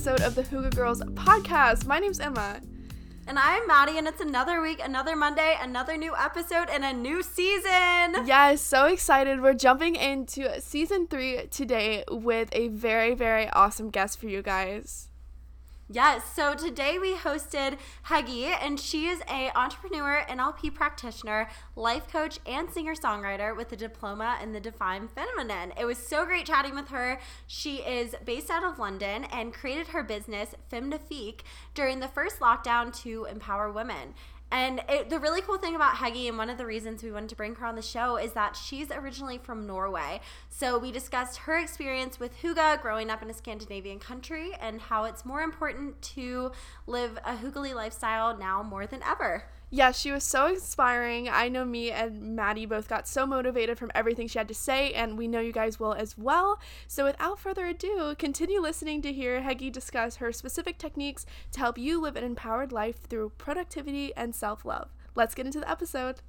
episode of the Hygge Girls podcast. My name's Emma. And I'm Maddie, and it's another week, another Monday, another new episode, and a new season. Yes, so excited. We're jumping into season three today with a very, very awesome guest for you guys. Yes, so today we hosted Heggy, and she is a entrepreneur, NLP practitioner, life coach, and singer-songwriter with a diploma in the Divine Feminine. It was so great chatting with her. She is based out of London and created her business Femnifique during the first lockdown to empower women. And it, the really cool thing about Heggy, and one of the reasons we wanted to bring her on the show, is that she's originally from Norway. So we discussed her experience with Hygge growing up in a Scandinavian country and how it's more important to live a Hyggely lifestyle now more than ever. Yeah, she was so inspiring. I know me and Maddie both got so motivated from everything she had to say, and we know you guys will as well. So, without further ado, continue listening to hear Heggy discuss her specific techniques to help you live an empowered life through productivity and self love. Let's get into the episode.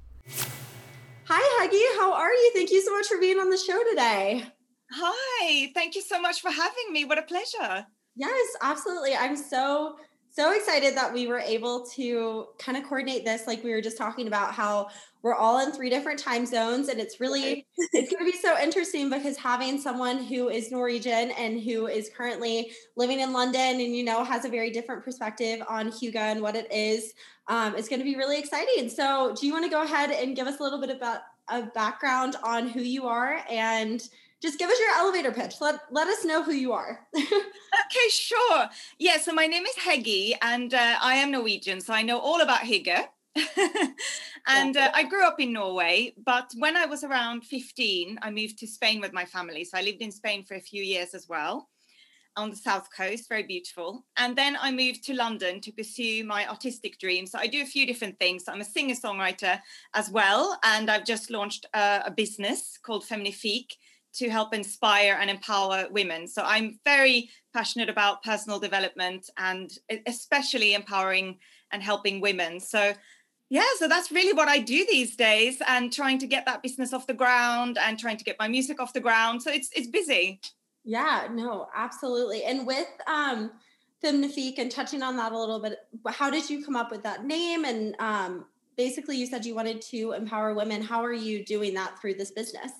Hi, Heggy. How are you? Thank you so much for being on the show today. Hi, thank you so much for having me. What a pleasure. Yes, absolutely. I'm so so excited that we were able to kind of coordinate this like we were just talking about how we're all in three different time zones and it's really it's going to be so interesting because having someone who is norwegian and who is currently living in london and you know has a very different perspective on hygge and what it is um, it's going to be really exciting. So do you want to go ahead and give us a little bit about a background on who you are and just give us your elevator pitch. Let let us know who you are. okay, sure. Yeah, so my name is Heggy, and uh, I am Norwegian, so I know all about Hygge. and uh, I grew up in Norway, but when I was around 15, I moved to Spain with my family. So I lived in Spain for a few years as well on the south coast, very beautiful. And then I moved to London to pursue my artistic dreams. So I do a few different things. I'm a singer songwriter as well, and I've just launched a, a business called Femnifique to help inspire and empower women. So I'm very passionate about personal development and especially empowering and helping women. So yeah, so that's really what I do these days and trying to get that business off the ground and trying to get my music off the ground. So it's it's busy. Yeah, no, absolutely. And with um Femnifique and touching on that a little bit, how did you come up with that name? And um basically you said you wanted to empower women. How are you doing that through this business?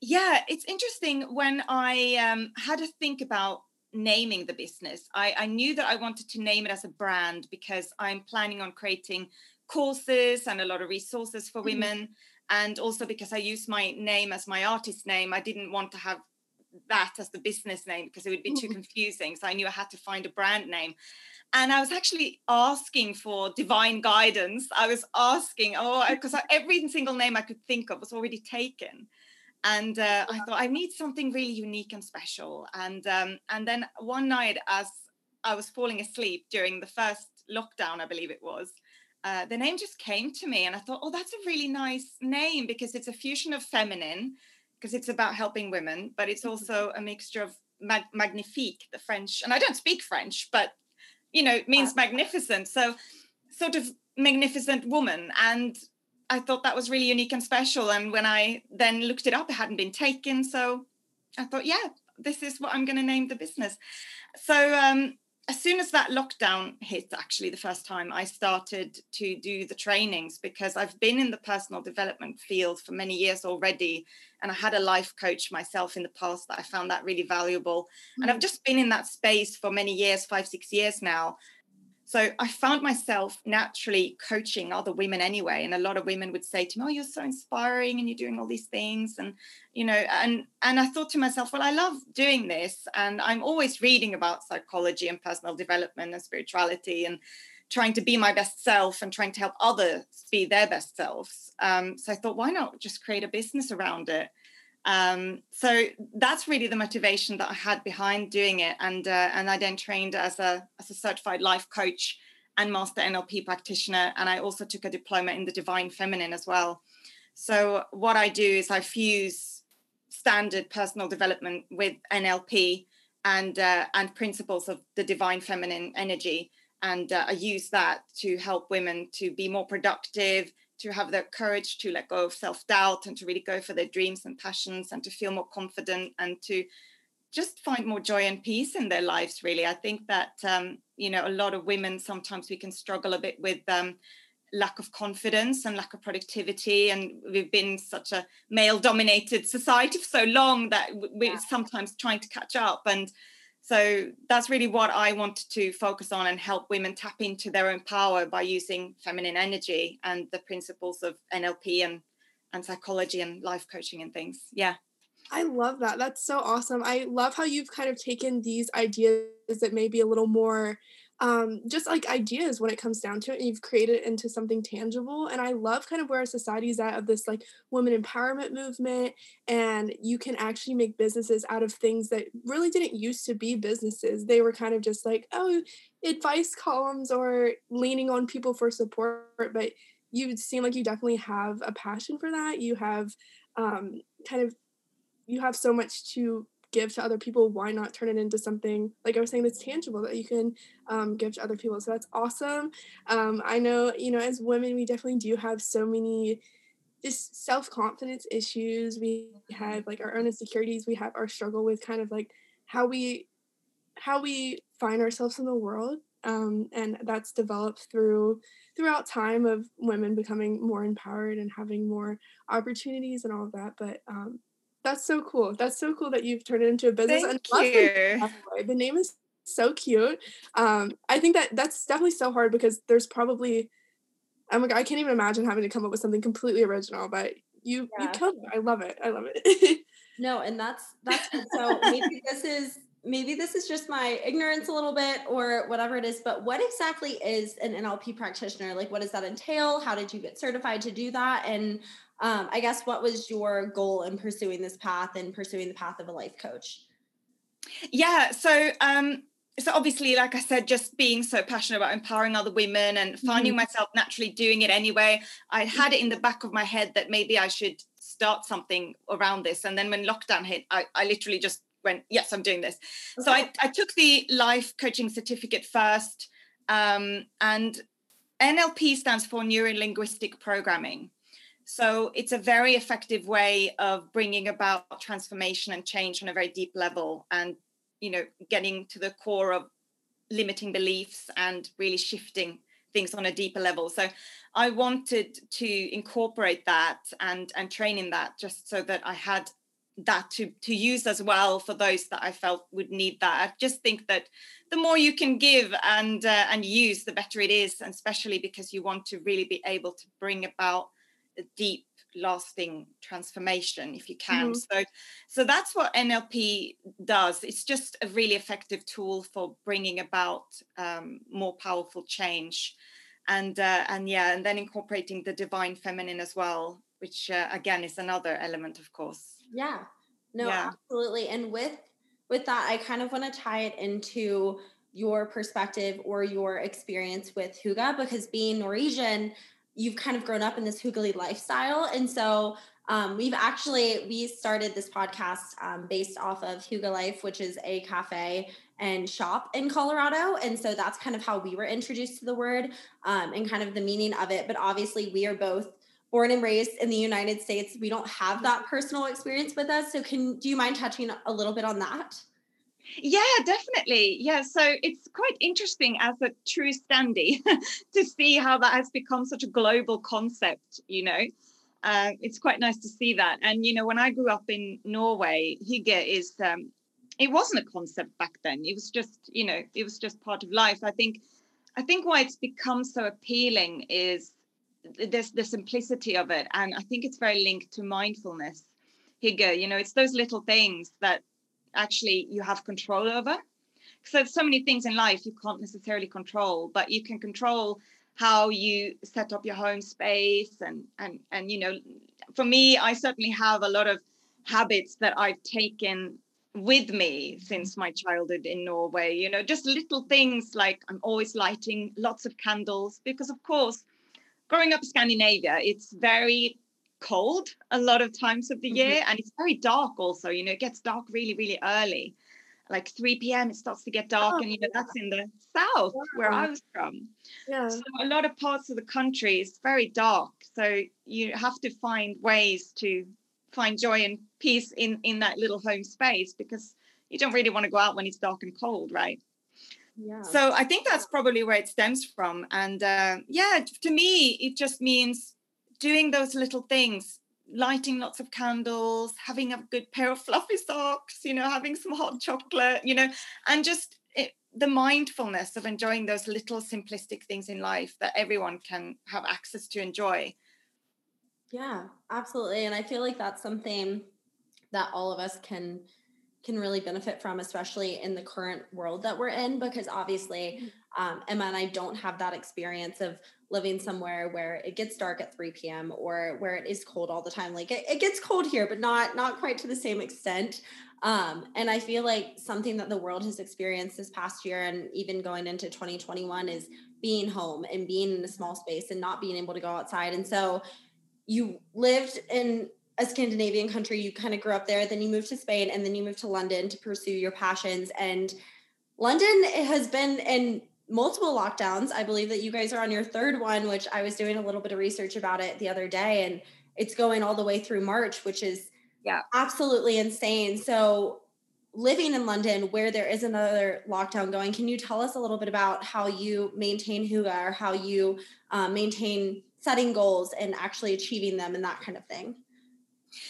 Yeah, it's interesting when I um, had to think about naming the business. I, I knew that I wanted to name it as a brand because I'm planning on creating courses and a lot of resources for mm-hmm. women. And also because I use my name as my artist name, I didn't want to have that as the business name because it would be too mm-hmm. confusing. So I knew I had to find a brand name. And I was actually asking for divine guidance. I was asking, oh, because every single name I could think of was already taken and uh, I thought I need something really unique and special. And um, and then one night, as I was falling asleep during the first lockdown, I believe it was, uh, the name just came to me, and I thought, oh, that's a really nice name because it's a fusion of feminine, because it's about helping women, but it's mm-hmm. also a mixture of mag- magnifique, the French, and I don't speak French, but you know, it means magnificent. So sort of magnificent woman and I thought that was really unique and special. And when I then looked it up, it hadn't been taken. So I thought, yeah, this is what I'm going to name the business. So um, as soon as that lockdown hit, actually, the first time I started to do the trainings because I've been in the personal development field for many years already. And I had a life coach myself in the past that I found that really valuable. Mm-hmm. And I've mm. just been in that space for many years, five, six years now. So I found myself naturally coaching other women anyway. And a lot of women would say to me, Oh, you're so inspiring and you're doing all these things. And, you know, and and I thought to myself, well, I love doing this. And I'm always reading about psychology and personal development and spirituality and trying to be my best self and trying to help others be their best selves. Um, so I thought, why not just create a business around it? Um, so that's really the motivation that I had behind doing it, and uh, and I then trained as a as a certified life coach and master NLP practitioner, and I also took a diploma in the divine feminine as well. So what I do is I fuse standard personal development with NLP and uh, and principles of the divine feminine energy, and uh, I use that to help women to be more productive, to have the courage to let go of self doubt and to really go for their dreams and passions and to feel more confident and to just find more joy and peace in their lives really i think that um, you know a lot of women sometimes we can struggle a bit with um, lack of confidence and lack of productivity and we've been such a male dominated society for so long that we're yeah. sometimes trying to catch up and so that's really what i wanted to focus on and help women tap into their own power by using feminine energy and the principles of nlp and and psychology and life coaching and things yeah I love that. That's so awesome. I love how you've kind of taken these ideas that may be a little more um, just like ideas when it comes down to it, and you've created it into something tangible. And I love kind of where our society is at of this like woman empowerment movement, and you can actually make businesses out of things that really didn't used to be businesses. They were kind of just like, oh, advice columns or leaning on people for support. But you seem like you definitely have a passion for that. You have um, kind of you have so much to give to other people why not turn it into something like i was saying that's tangible that you can um, give to other people so that's awesome. Um, i know you know as women we definitely do have so many just self-confidence issues. We have like our own insecurities. We have our struggle with kind of like how we how we find ourselves in the world um, and that's developed through throughout time of women becoming more empowered and having more opportunities and all of that but um, that's so cool. That's so cool that you've turned it into a business. Thank and you. The, name is so cute. Um, I think that that's definitely so hard because there's probably, my god, I can't even imagine having to come up with something completely original. But you, yeah. you killed it. I love it. I love it. no, and that's that's so maybe this is maybe this is just my ignorance a little bit or whatever it is. But what exactly is an NLP practitioner? Like, what does that entail? How did you get certified to do that? And um, I guess what was your goal in pursuing this path and pursuing the path of a life coach? Yeah, so um, so obviously, like I said, just being so passionate about empowering other women and finding mm-hmm. myself naturally doing it anyway. I had it in the back of my head that maybe I should start something around this. And then when lockdown hit, I, I literally just went, yes, I'm doing this. Okay. So I, I took the life coaching certificate first. Um, and NLP stands for Neuro Linguistic Programming. So it's a very effective way of bringing about transformation and change on a very deep level and, you know, getting to the core of limiting beliefs and really shifting things on a deeper level. So I wanted to incorporate that and and train in that just so that I had that to to use as well for those that I felt would need that. I just think that the more you can give and uh, and use, the better it is, and especially because you want to really be able to bring about a deep lasting transformation if you can. Mm-hmm. so so that's what nlp does. It's just a really effective tool for bringing about um, more powerful change. And uh, and yeah and then incorporating the divine feminine as well which uh, again is another element of course. Yeah. No yeah. absolutely. And with with that i kind of want to tie it into your perspective or your experience with hygge because being norwegian you've kind of grown up in this hygge lifestyle. And so um, we've actually we started this podcast um, based off of Hygge Life, which is a cafe and shop in Colorado, and so that's kind of how we were introduced to the word um, and kind of the meaning of it. But obviously, we are both born and raised in the United States. We don't have that personal experience with us. So, can do you mind touching a little bit on that? Yeah, definitely. Yeah, so it's quite interesting as a true Scandi to see how that has become such a global concept, you know. Uh, it's quite nice to see that. And, you know, when I grew up in Norway, Hygge is, um, it wasn't a concept back then. It was just, you know, it was just part of life. I think, I think why it's become so appealing is there's the simplicity of it. And I think it's very linked to mindfulness. Hygge, you know, it's those little things that actually you have control over. So there's so many things in life you can't necessarily control, but you can control how you set up your home space and and and you know, for me, I certainly have a lot of habits that I've taken with me since my childhood in Norway. You know, just little things like I'm always lighting lots of candles because, of course, growing up in Scandinavia, it's very cold a lot of times of the mm-hmm. year and it's very dark also you know it gets dark really really early like 3 p.m it starts to get dark oh, and you know that's in the south wow. where i was from yeah. so a lot of parts of the country is very dark so you have to find ways to find joy and peace in in that little home space because you don't really want to go out when it's dark and cold, right? Yeah. So I think that's probably where it stems from. And uh, yeah, to me, it just means doing those little things lighting lots of candles having a good pair of fluffy socks you know having some hot chocolate you know and just it, the mindfulness of enjoying those little simplistic things in life that everyone can have access to enjoy yeah absolutely and i feel like that's something that all of us can can really benefit from, especially in the current world that we're in, because obviously mm-hmm. Um, Emma and I don't have that experience of living somewhere where it gets dark at 3 p.m. or where it is cold all the time. Like it, it gets cold here, but not not quite to the same extent. Um, and I feel like something that the world has experienced this past year and even going into 2021 is being home and being in a small space and not being able to go outside. And so you lived in a Scandinavian country, you kind of grew up there, then you moved to Spain, and then you moved to London to pursue your passions. And London has been in multiple lockdowns. I believe that you guys are on your third one, which I was doing a little bit of research about it the other day, and it's going all the way through March, which is yeah absolutely insane. So living in London where there is another lockdown going, can you tell us a little bit about how you maintain Hygge or how you um, maintain setting goals and actually achieving them and that kind of thing?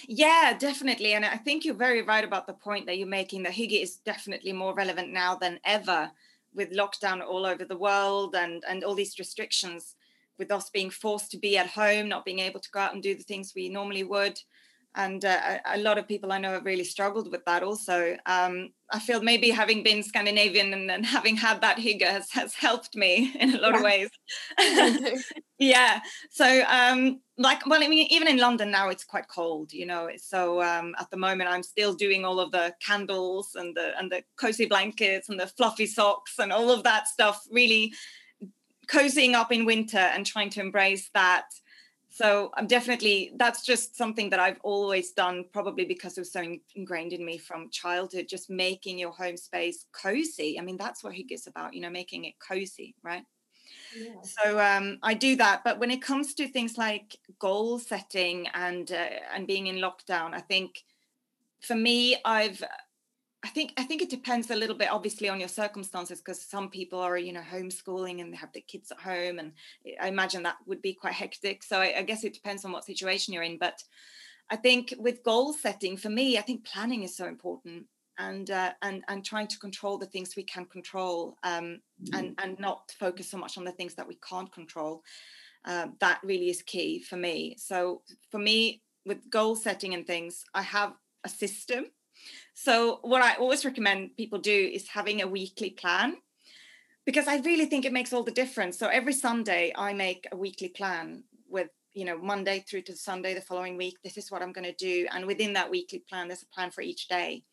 Yeah, definitely. And I think you're very right about the point that you're making that Hygge is definitely more relevant now than ever with lockdown all over the world and, and all these restrictions, with us being forced to be at home, not being able to go out and do the things we normally would and uh, a lot of people I know have really struggled with that also. Um, I feel maybe having been Scandinavian and, and, having had that hygge has, has helped me in a lot yeah. of ways. yeah. So, um, like, well, I mean, even in London now, it's quite cold, you know. So um, at the moment, I'm still doing all of the candles and the and the cozy blankets and the fluffy socks and all of that stuff. Really cozying up in winter and trying to embrace that so i'm definitely that's just something that i've always done probably because it was so ingrained in me from childhood just making your home space cozy i mean that's what Hygge is about you know making it cozy right yeah. so um, i do that but when it comes to things like goal setting and uh, and being in lockdown i think for me i've I think I think it depends a little bit, obviously, on your circumstances, because some people are, you know, homeschooling and they have the kids at home, and I imagine that would be quite hectic. So I, I guess it depends on what situation you're in. But I think with goal setting, for me, I think planning is so important, and uh, and and trying to control the things we can control, um, and and not focus so much on the things that we can't control. Uh, that really is key for me. So for me, with goal setting and things, I have a system so, what I always recommend people do is having a weekly plan because I really think it makes all the difference. So, every Sunday, I make a weekly plan with you know Monday through to Sunday the following week. This is what I'm going to do, and within that weekly plan, there's a plan for each day,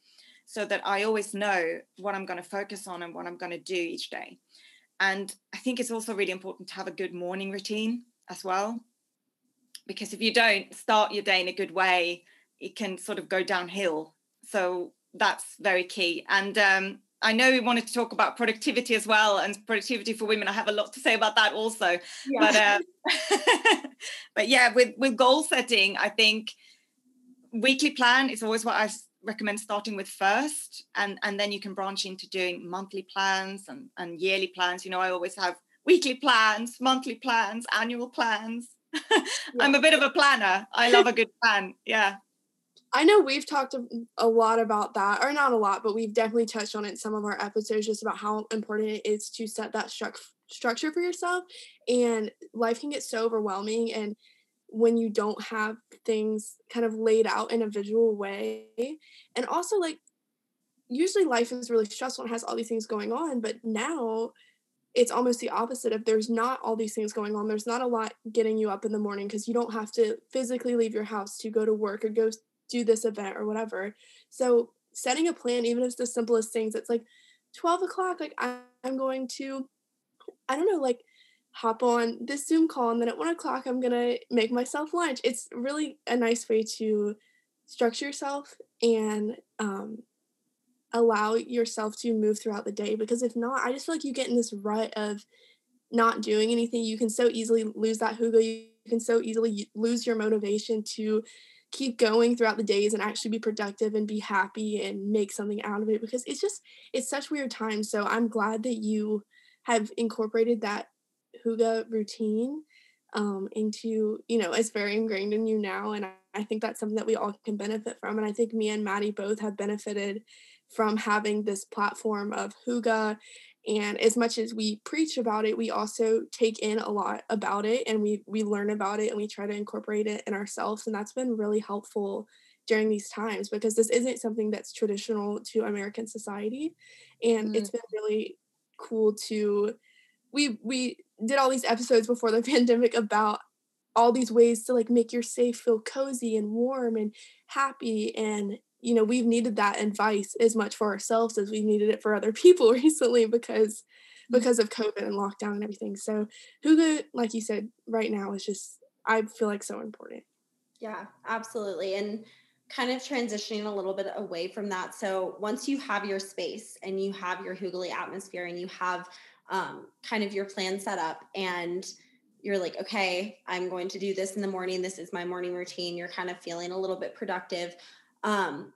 so that I always know what I'm going to focus on and what I'm going to do each day. And I think it's also really important to have a good morning routine as well, because if you don't start your day in a good way, it can sort of go downhill so that's very key. And um, I know we wanted to talk about productivity as well and productivity for women. I have a lot to say about that also. Yeah. But uh, but yeah, with with goal setting, I think weekly plan is always what I recommend starting with first, and and then you can branch into doing monthly plans and and yearly plans. You know, I always have weekly plans, monthly plans, annual plans. yeah. I'm a bit of a planner. I love a good plan. Yeah. I know we've talked a lot about that, or not a lot, but we've definitely touched on it in some of our episodes just about how important it is to set that stru- structure for yourself. And life can get so overwhelming. And when you don't have things kind of laid out in a visual way, and also like usually life is really stressful and has all these things going on, but now it's almost the opposite if there's not all these things going on there's not a lot getting you up in the morning because you don't have to physically leave your house to go to work or go do this event or whatever. So setting a plan, even if it's the simplest things, it's like 12 o'clock, like I'm going to, I don't know, like hop on this Zoom call and then at one o'clock I'm gonna make myself lunch. It's really a nice way to structure yourself and um, allow yourself to move throughout the day because if not, I just feel like you get in this rut of not doing anything. You can so easily lose that Hygge. You can so easily lose your motivation to keep going throughout the days and actually be productive and be happy and make something out of it because it's just it's such weird times. So i'm glad that you have incorporated that hygge routine um, into you know it's very ingrained in you now and I, I think that's something that we all can benefit from and i think me and maddie both have benefited from having this platform of hygge and as much as we preach about it we also take in a lot about it and we we learn about it and we try to incorporate it in ourselves and that's been really helpful during these times because this isn't something that's traditional to american society and mm-hmm. it's been really cool to we we did all these episodes before the pandemic about all these ways to like make your safe feel cozy and warm and happy and you know we've needed that advice as much for ourselves as we've needed it for other people recently because mm. because of covid and lockdown and everything. So hygge like you said right now is just i feel like so important. Yeah absolutely and kind of transitioning a little bit away from that. So once you have your space and you have your hygge atmosphere and you have um, kind of your plan set up and you're like okay i'm going to do this in the morning this is my morning routine you're kind of feeling a little bit productive um,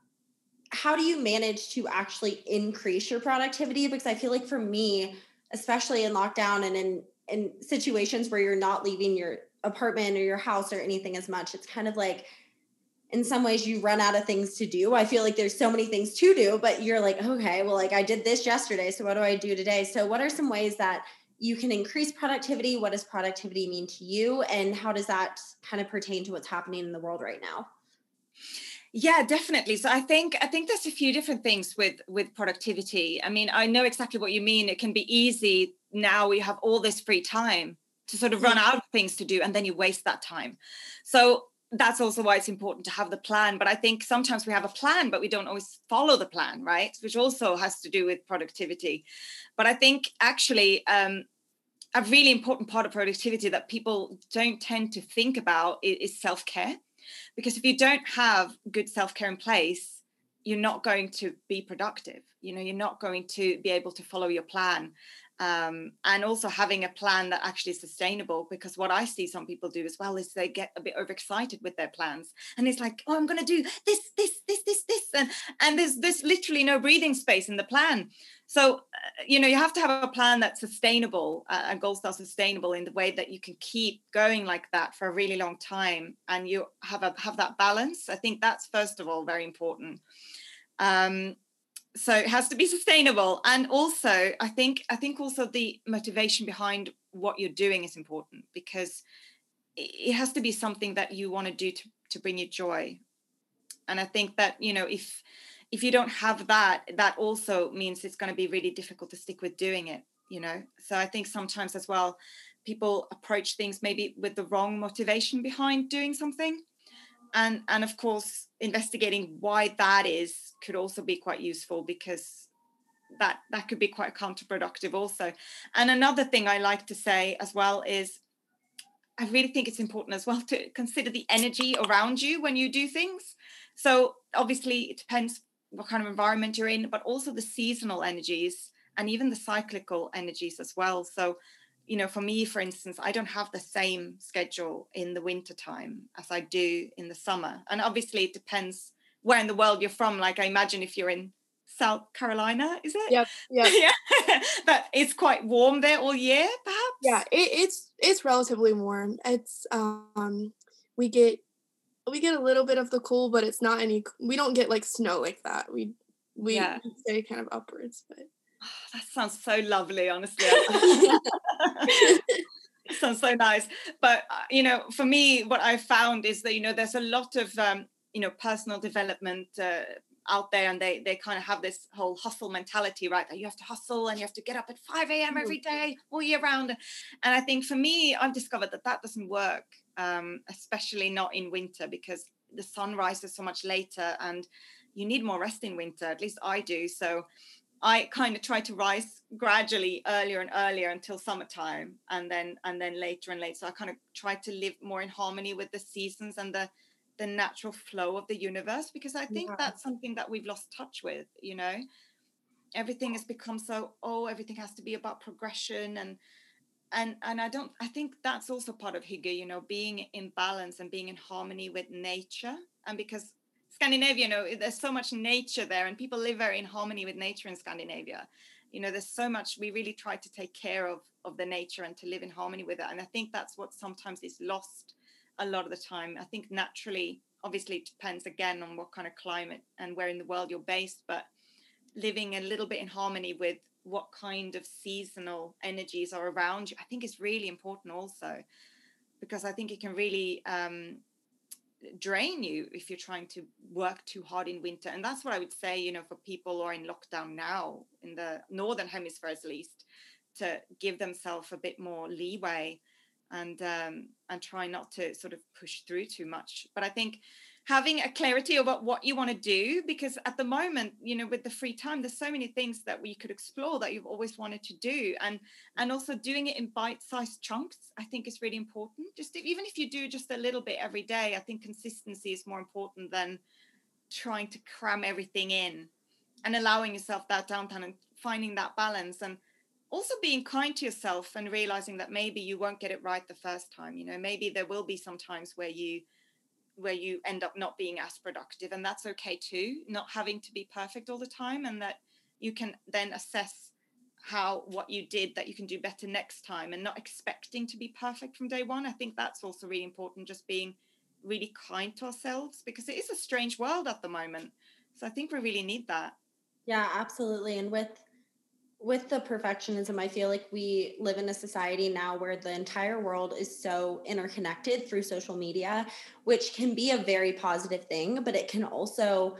how do you manage to actually increase your productivity? Because I feel like for me, especially in lockdown and in in situations where you're not leaving your apartment or your house or anything as much, it's kind of like in some ways you run out of things to do. I feel like there's so many things to do, but you're like, okay, well, like I did this yesterday. So what do I do today? So, what are some ways that you can increase productivity? What does productivity mean to you? And how does that kind of pertain to what's happening in the world right now? Yeah definitely. So i think i think there's a few different things with with productivity. I mean i know exactly what you mean. It can be easy now we have all this free time to sort of run out of things to do and then you waste that time. So that's also why it's important to have the plan. But i think sometimes we have a plan but we don't always follow the plan right? Which also has to do with productivity. But i think actually um, a really important part of productivity that people don't tend to think about is, is self-care because if you don't have good self-care in place you're not going to be productive. You know you're not going to be able to follow your plan um, and also having a plan that actually is sustainable because what i see some people do as well is they get a bit overexcited with their plans and it's like oh i'm going to do this this this this this and and there's there's literally no breathing space in the plan. So uh, you know you have to have a plan that's sustainable uh, and goals that are sustainable in the way that you can keep going like that for a really long time and you have a have that balance. I think that's first of all very important. Um, so it has to be sustainable and also i think i think also the motivation behind what you're doing is important because it has to be something that you want to do to, to bring you joy. And i think that you know if if you don't have that that also means it's going to be really difficult to stick with doing it you know? So i think sometimes as well people approach things maybe with the wrong motivation behind doing something and and of course investigating why that is could also be quite useful because that that could be quite counterproductive also and another thing i like to say as well is i really think it's important as well to consider the energy around you when you do things so obviously it depends what kind of environment you're in, but also the seasonal energies and even the cyclical energies as well. So, you know, for me, for instance, I don't have the same schedule in the winter time as I do in the summer. And obviously, it depends where in the world you're from. Like, I imagine if you're in South Carolina, is it? Yep. Yep. yeah. but it's quite warm there all year, perhaps. Yeah, it, it's it's relatively warm. It's um we get we get a little bit of the cool, but it's not any. We don't get like snow like that. We we yeah. stay kind of upwards, but. Oh, that sounds so lovely, honestly. sounds so nice. But uh, you know, for me, what I found is that you know there's a lot of um, you know personal development uh, out there, and they they kind of have this whole hustle mentality, right? That you have to hustle and you have to get up at five a.m. every mm-hmm. all year round. And I think for me, I've discovered that that doesn't work um, especially not in winter because the sun rises so much later and you need more rest in winter. At least I do. So I kind of try to rise gradually earlier and earlier until summertime and then and then later and later. So I kind of try to live more in harmony with the seasons and the the natural flow of the universe because I think yeah. that's something that we've lost touch with, you know. Everything has become so oh, everything has to be about progression and and and i don't i think that's also part of Hygge, you know being in balance and being in harmony with nature and because Scandinavia, you know, there's so much nature there, and people live very in harmony with nature in Scandinavia. You know, there's so much we really try to take care of of the nature and to live in harmony with it. And I think that's what sometimes is lost a lot of the time. I think naturally, obviously, it depends again on what kind of climate and where in the world you're based, but living a little bit in harmony with what kind of seasonal energies are around you, I think is really important also, because I think it can really um, drain you if you're trying to work too hard in winter. And that's what I would say, you know, for people who are in lockdown now in the northern hemisphere at least, to give themselves a bit more leeway and um, and try not to sort of push through too much. But I think having a clarity about what you want to do because at the moment you know with the free time there's so many things that we could explore that you've always wanted to do and and also doing it in bite-sized chunks i think is really important. Just if, even if you do just a little bit every day i think consistency is more important than trying to cram everything in and allowing yourself that downtime and finding that balance and also being kind to yourself and realizing that maybe you won't get it right the first time you know maybe there will be some times where you where you end up not being as productive and that's okay too not having to be perfect all the time and that you can then assess how what you did that you can do better next time and not expecting to be perfect from day one. I think that's also really important just being really kind to ourselves because it is a strange world at the moment. So i think we really need that. Yeah absolutely and with with the perfectionism, I feel like we live in a society now where the entire world is so interconnected through social media, which can be a very positive thing, but it can also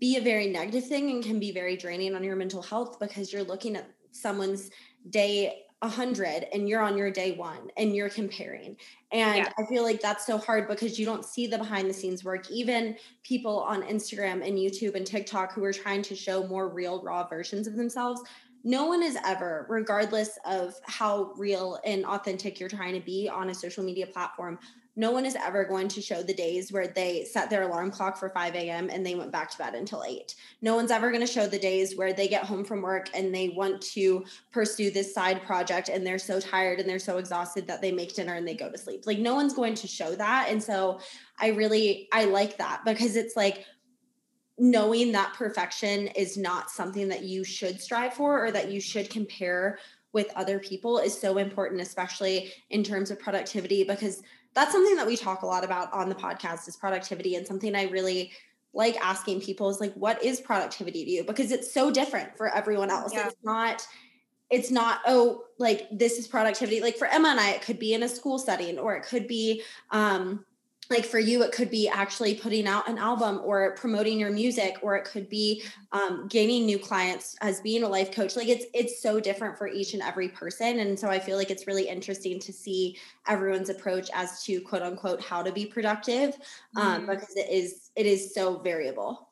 be a very negative thing and can be very draining on your mental health because you're looking at someone's day 100 and you're on your day one and you're comparing. And yeah. I feel like that's so hard because you don't see the behind the scenes work. Even people on Instagram and YouTube and TikTok who are trying to show more real, raw versions of themselves no one is ever, regardless of how real and authentic you're trying to be on a social media platform, no one is ever going to show the days where they set their alarm clock for 5 a.m. and they went back to bed until 8. No one's ever going to show the days where they get home from work and they want to pursue this side project and they're so tired and they're so exhausted that they make dinner and they go to sleep. Like no one's going to show that. And so I really I like that because it's like knowing that perfection is not something that you should strive for or that you should compare with other people is so important especially in terms of productivity because that's something that we talk a lot about on the podcast is productivity. And something i really like asking people is like what is productivity to you? Because it's so different for everyone else. Yeah. it's not it's not oh like this is productivity. Like for emma and i it could be in a school setting or it could be um like for you it could be actually putting out an album or promoting your music or it could be um, gaining new clients as being a life coach. Like it's it's so different for each and every person. And so i feel like it's really interesting to see everyone's approach as to quote unquote how to be productive um, mm. because it is it is so variable.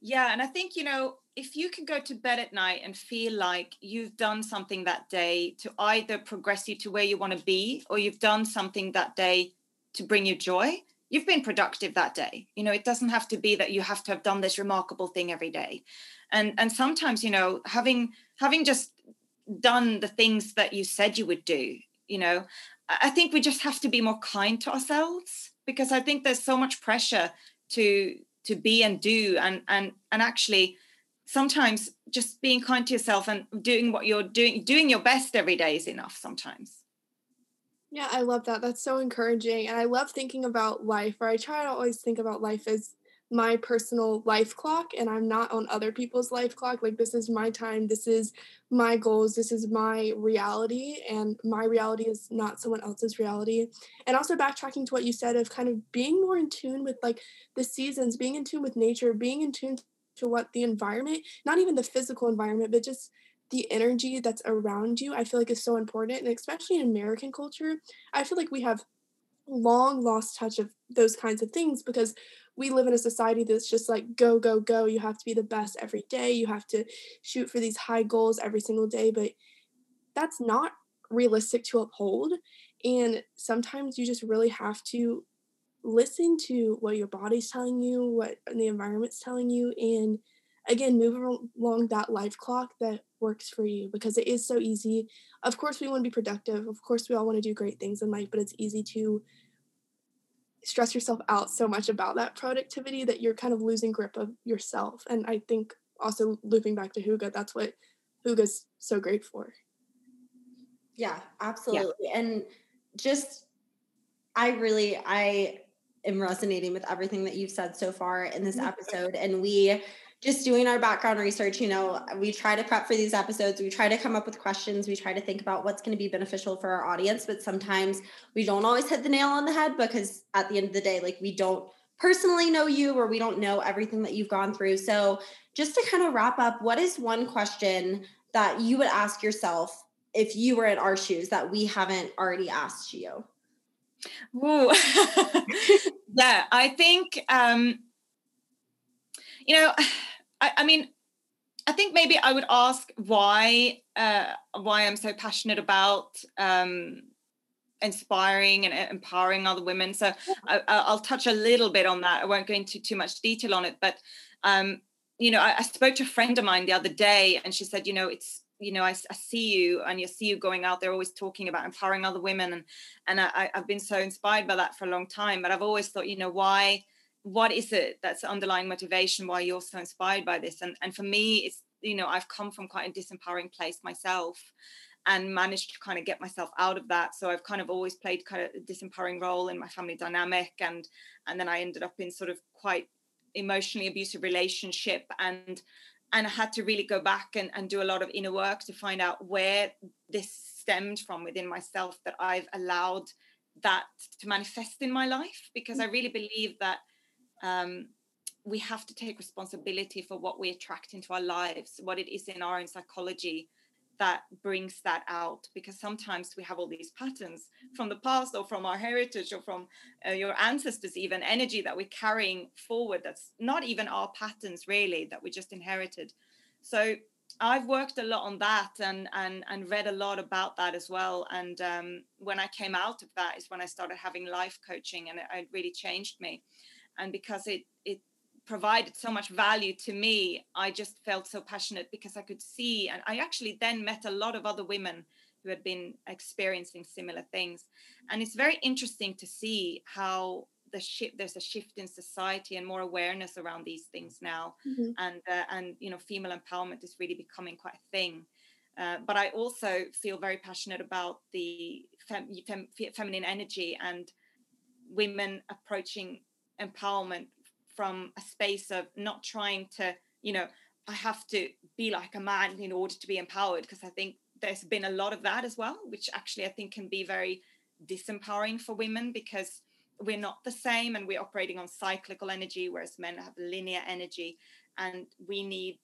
Yeah and i think you know if you can go to bed at night and feel like you've done something that day to either progress you to where you want to be or you've done something that day to bring you joy, you've been productive that day. You know, it doesn't have to be that you have to have done this remarkable thing every day. And and sometimes, you know, having having just done the things that you said you would do, you know, I think we just have to be more kind to ourselves because I think there's so much pressure to to be and do and and and actually sometimes just being kind to yourself and doing what you're doing doing your best every day is enough sometimes yeah, I love that. That's so encouraging. And I love thinking about life, or I try to always think about life as my personal life clock and I'm not on other people's life clock. Like, this is my time, this is my goals, this is my reality, and my reality is not someone else's reality. And also, backtracking to what you said of kind of being more in tune with like the seasons, being in tune with nature, being in tune to what the environment, not even the physical environment, but just the energy that's around you, I feel like is so important. And especially in American culture, I feel like we have long lost touch of those kinds of things because we live in a society that's just like go go go you have to be the best every day you have to shoot for these high goals every single day but that's not realistic to uphold and sometimes you just really have to listen to what your body's telling you what the environment's telling you and again move along that life clock that works for you because it is so easy of course we want to be productive of course we all want to do great things in life but it's easy to stress yourself out so much about that productivity that you're kind of losing grip of yourself. And I think also looping back to Hygge, that's what Hygge's so great for. Yeah, absolutely. Yeah. And just I really I am resonating with everything that you've said so far in this mm-hmm. episode and we just doing our background research, you know, we try to prep for these episodes. We try to come up with questions. We try to think about what's going to be beneficial for our audience, but sometimes we don't always hit the nail on the head because at the end of the day, like we don't personally know you or we don't know everything that you've gone through. So, just to kind of wrap up, what is one question that you would ask yourself if you were in our shoes that we haven't already asked you? Ooh. yeah, I think um you know I, I mean, I think maybe I would ask why uh, why I'm so passionate about um, inspiring and empowering other women. So I, will touch a little bit on that. I won't go into too much detail on it, but um, you know, I, I, spoke to a friend of mine the other day, and she said, you know, it's you know, I, I see you, and you see you going out there, always talking about empowering other women, and and I, I've been so inspired by that for a long time. But I've always thought, you know, why what is it that's underlying motivation why you're so inspired by this? And and for me it's you know i've come from quite a disempowering place myself and managed to kind of get myself out of that. So i've kind of always played kind of a disempowering role in my family dynamic and and then i ended up in sort of quite emotionally abusive relationship and and i had to really go back and, and do a lot of inner work to find out where this stemmed from within myself that i've allowed that to manifest in my life because i mm. really believe that um, we have to take responsibility for what we attract into our lives, what it is in our own psychology that brings that out. Because sometimes we have all these patterns from the past or from our heritage or from uh, your ancestors, even energy that we're carrying forward that's not even our patterns, really, that we just inherited. So I've worked a lot on that and and and read a lot about that as well. And um, when I came out of that is when I started having life coaching, and it, it really changed me and because it it provided so much value to me i just felt so passionate because i could see and i actually then met a lot of other women who had been experiencing similar things. And it's very interesting to see how the shift there's a shift in society and more awareness around these things now. Mm-hmm. and uh, and you know female empowerment is really becoming quite a thing. Uh, but I also feel very passionate about the fem- fem- feminine energy and women approaching empowerment from a space of not trying to, you know, I have to be like a man in order to be empowered, because I think there's been a lot of that as well, which actually I think can be very disempowering for women because we're not the same and we're operating on cyclical energy, whereas men have linear energy and we need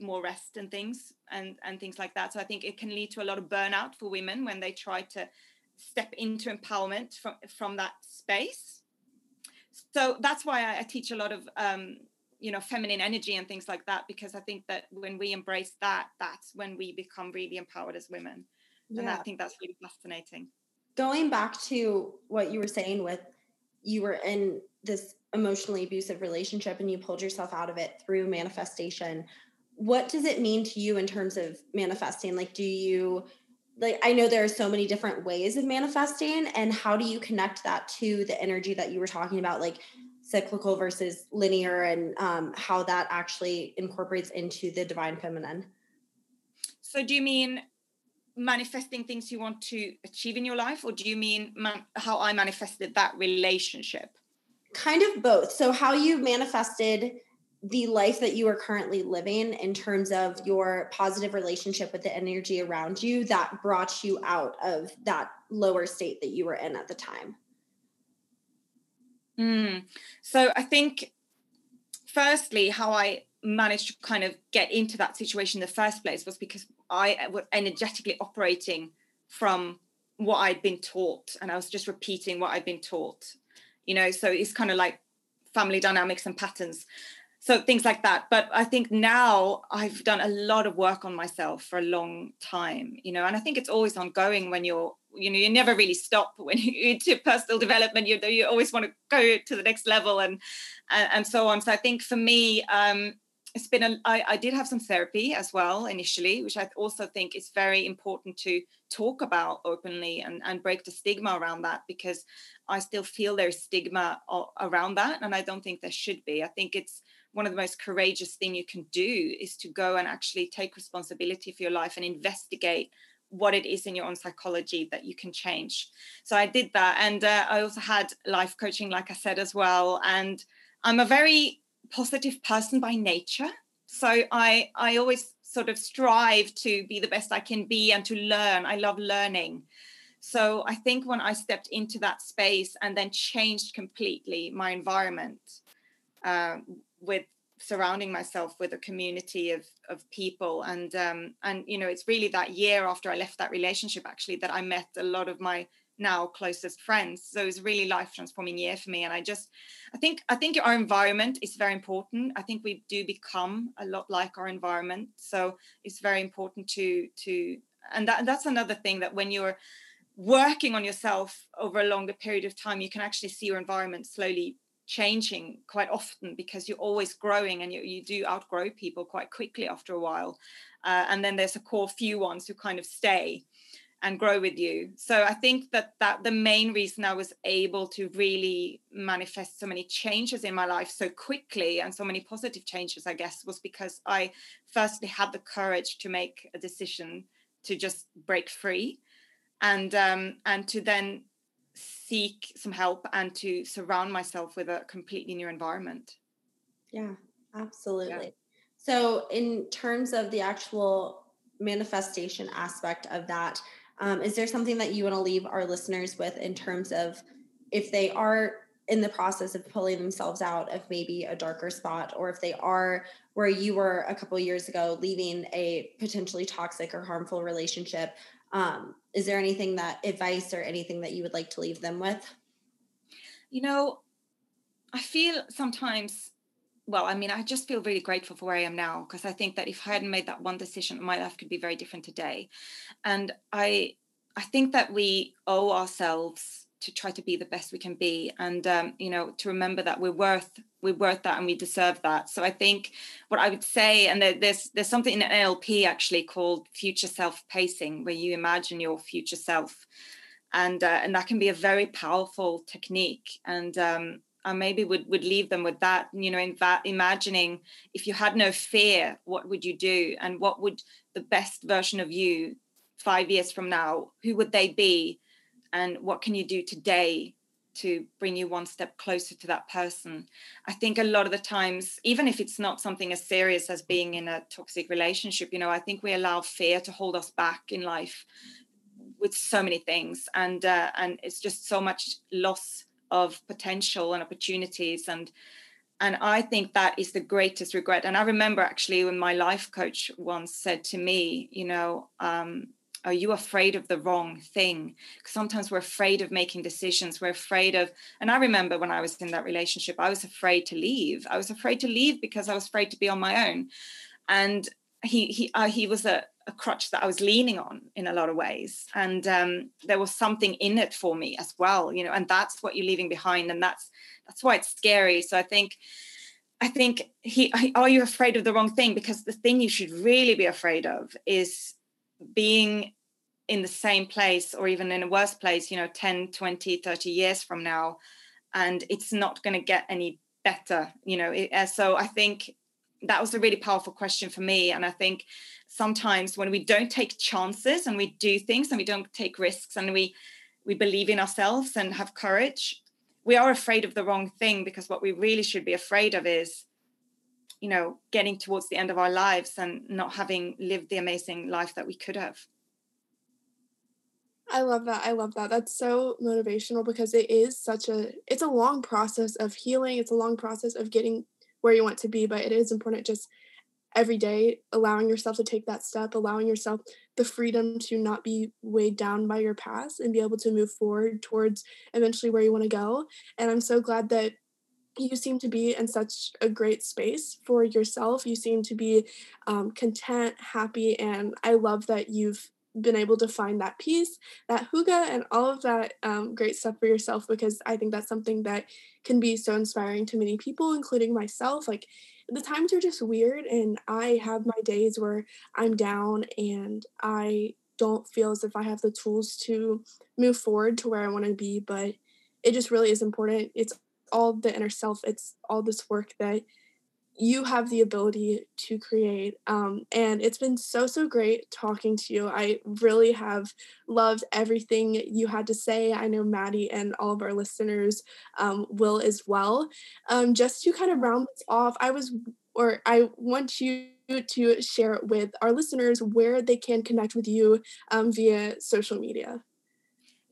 more rest and things and and things like that. So i think it can lead to a lot of burnout for women when they try to step into empowerment from from that space so that's why I, I teach a lot of um, you know feminine energy and things like that because I think that when we embrace that, that's when we become really empowered as women, yeah. and I think that's really fascinating. Going back to what you were saying with you were in this emotionally abusive relationship and you pulled yourself out of it through manifestation what does it mean to you in terms of manifesting like do you like I know there are so many different ways of manifesting and how do you connect that to the energy that you were talking about like cyclical versus linear and um, how that actually incorporates into the divine feminine? So do you mean manifesting things you want to achieve in your life or do you mean man- how i manifested that relationship? Kind of both. So how you manifested the life that you are currently living in terms of your positive relationship with the energy around you that brought you out of that lower state that you were in at the time? Mm. So I think, firstly, how I managed to kind of get into that situation in the first place was because I was energetically operating from what I'd been taught, and I was just repeating what I'd been taught. You know, so it's kind of like family dynamics and patterns so things like that. But i think now i've done a lot of work on myself for a long time you know and i think it's always ongoing when you're you know you never really stop when you into personal development. You you always want to go to the next level and and, and so on. So i think for me um it's been a I, I did have some therapy as well initially which i also think is very important to talk about openly and, and break the stigma around that because i still feel there's stigma around that and i don't think there should be. I think it's one of the most courageous thing you can do is to go and actually take responsibility for your life and investigate what it is in your own psychology that you can change so i did that and uh, i also had life coaching like i said as well and i'm a very positive person by nature. So I I always sort of strive to be the best I can be and to learn. I love learning. So I think when I stepped into that space and then changed completely my environment uh, with surrounding myself with a community of of people. And um and you know it's really that year after I left that relationship actually that I met a lot of my now closest friends. So it was really life transforming year for me. And i just i think i think our environment is very important. I think we do become a lot like our environment. So it's very important to to and that, that's another thing that when you're working on yourself over a longer period of time you can actually see your environment slowly changing quite often because you're always growing and you, you do outgrow people quite quickly after a while. Uh, and then there's a core few ones who kind of stay and grow with you. So i think that that the main reason i was able to really manifest so many changes in my life so quickly and so many positive changes i guess was because i firstly had the courage to make a decision to just break free and um and to then seek some help and to surround myself with a completely new environment yeah absolutely yeah. so in terms of the actual manifestation aspect of that um, is there something that you want to leave our listeners with in terms of if they are in the process of pulling themselves out of maybe a darker spot, or if they are where you were a couple years ago, leaving a potentially toxic or harmful relationship? Um, is there anything that advice or anything that you would like to leave them with? You know, I feel sometimes well, I mean, I just feel really grateful for where I am now because I think that if I hadn't made that one decision, my life could be very different today. And I, I think that we owe ourselves to try to be the best we can be, and um, you know, to remember that we're worth we're worth that and we deserve that. So I think what I would say, and there's there's something in NLP actually called future self pacing, where you imagine your future self, and uh, and that can be a very powerful technique. And um, I maybe would would leave them with that you know in that imagining if you had no fear what would you do and what would the best version of you 5 years from now who would they be and what can you do today to bring you one step closer to that person? I think a lot of the times even if it's not something as serious as being in a toxic relationship you know i think we allow fear to hold us back in life with so many things. And uh, and it's just so much loss of potential and opportunities. And and i think that is the greatest regret. And i remember actually when my life coach once said to me you know um, are you afraid of the wrong thing because sometimes we're afraid of making decisions we're afraid of and i remember when i was in that relationship i was afraid to leave i was afraid to leave because i was afraid to be on my own and he he uh, he was a a crutch that I was leaning on in a lot of ways. And um, there was something in it for me as well, you know, and that's what you're leaving behind. And that's that's why it's scary. So I think I think he are you afraid of the wrong thing? Because the thing you should really be afraid of is being in the same place or even in a worse place, you know, 10, 20, 30 years from now. And it's not going to get any better, you know. It, uh, so I think that was a really powerful question for me. And I think sometimes when we don't take chances and we do things and we don't take risks and we we believe in ourselves and have courage we are afraid of the wrong thing because what we really should be afraid of is you know getting towards the end of our lives and not having lived the amazing life that we could have I love that. I love that. That's so motivational because it is such a it's a long process of healing. It's a long process of getting where you want to be, but it is important just every day allowing yourself to take that step allowing yourself the freedom to not be weighed down by your past and be able to move forward towards eventually where you want to go and i'm so glad that you seem to be in such a great space for yourself you seem to be um, content happy and i love that you've been able to find that peace, that hygge, and all of that um, great stuff for yourself because I think that's something that can be so inspiring to many people, including myself. Like the times are just weird, and I have my days where I'm down and I don't feel as if I have the tools to move forward to where I want to be, but it just really is important. It's all the inner self, it's all this work that you have the ability to create. Um, and it's been so, so great talking to you. I really have loved everything you had to say. I know Maddie and all of our listeners um, will as well. Um, just to kind of round this off, I was, or I want you to share with our listeners where they can connect with you um, via social media.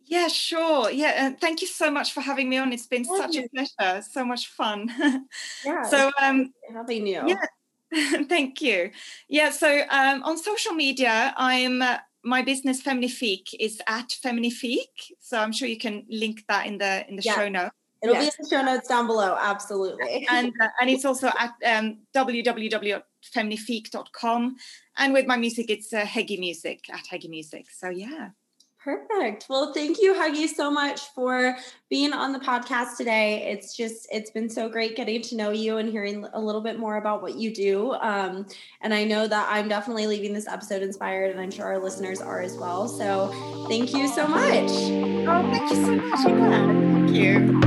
Yeah, sure. Yeah, uh, thank you so much for having me on. It's been yeah. such a pleasure, so much fun. Yeah. so, um, having you. Yeah, thank you. Yeah, so um, on social media, I'm uh, my business Feminifique is at Feminifique. So I'm sure you can link that in the in the yeah. show notes. It'll yes. be in the show notes down below. Absolutely. And uh, and it's also at um, www.feminifique.com. And with my music, it's uh, Heggy Music at Heggy Music. So yeah. Perfect. Well, thank you, Huggy, so much for being on the podcast today. It's just, it's been so great getting to know you and hearing a little bit more about what you do. Um, and I know that I'm definitely leaving this episode inspired, and I'm sure our listeners are as well. So thank you so much. Oh, thank you so much. Yeah, thank you.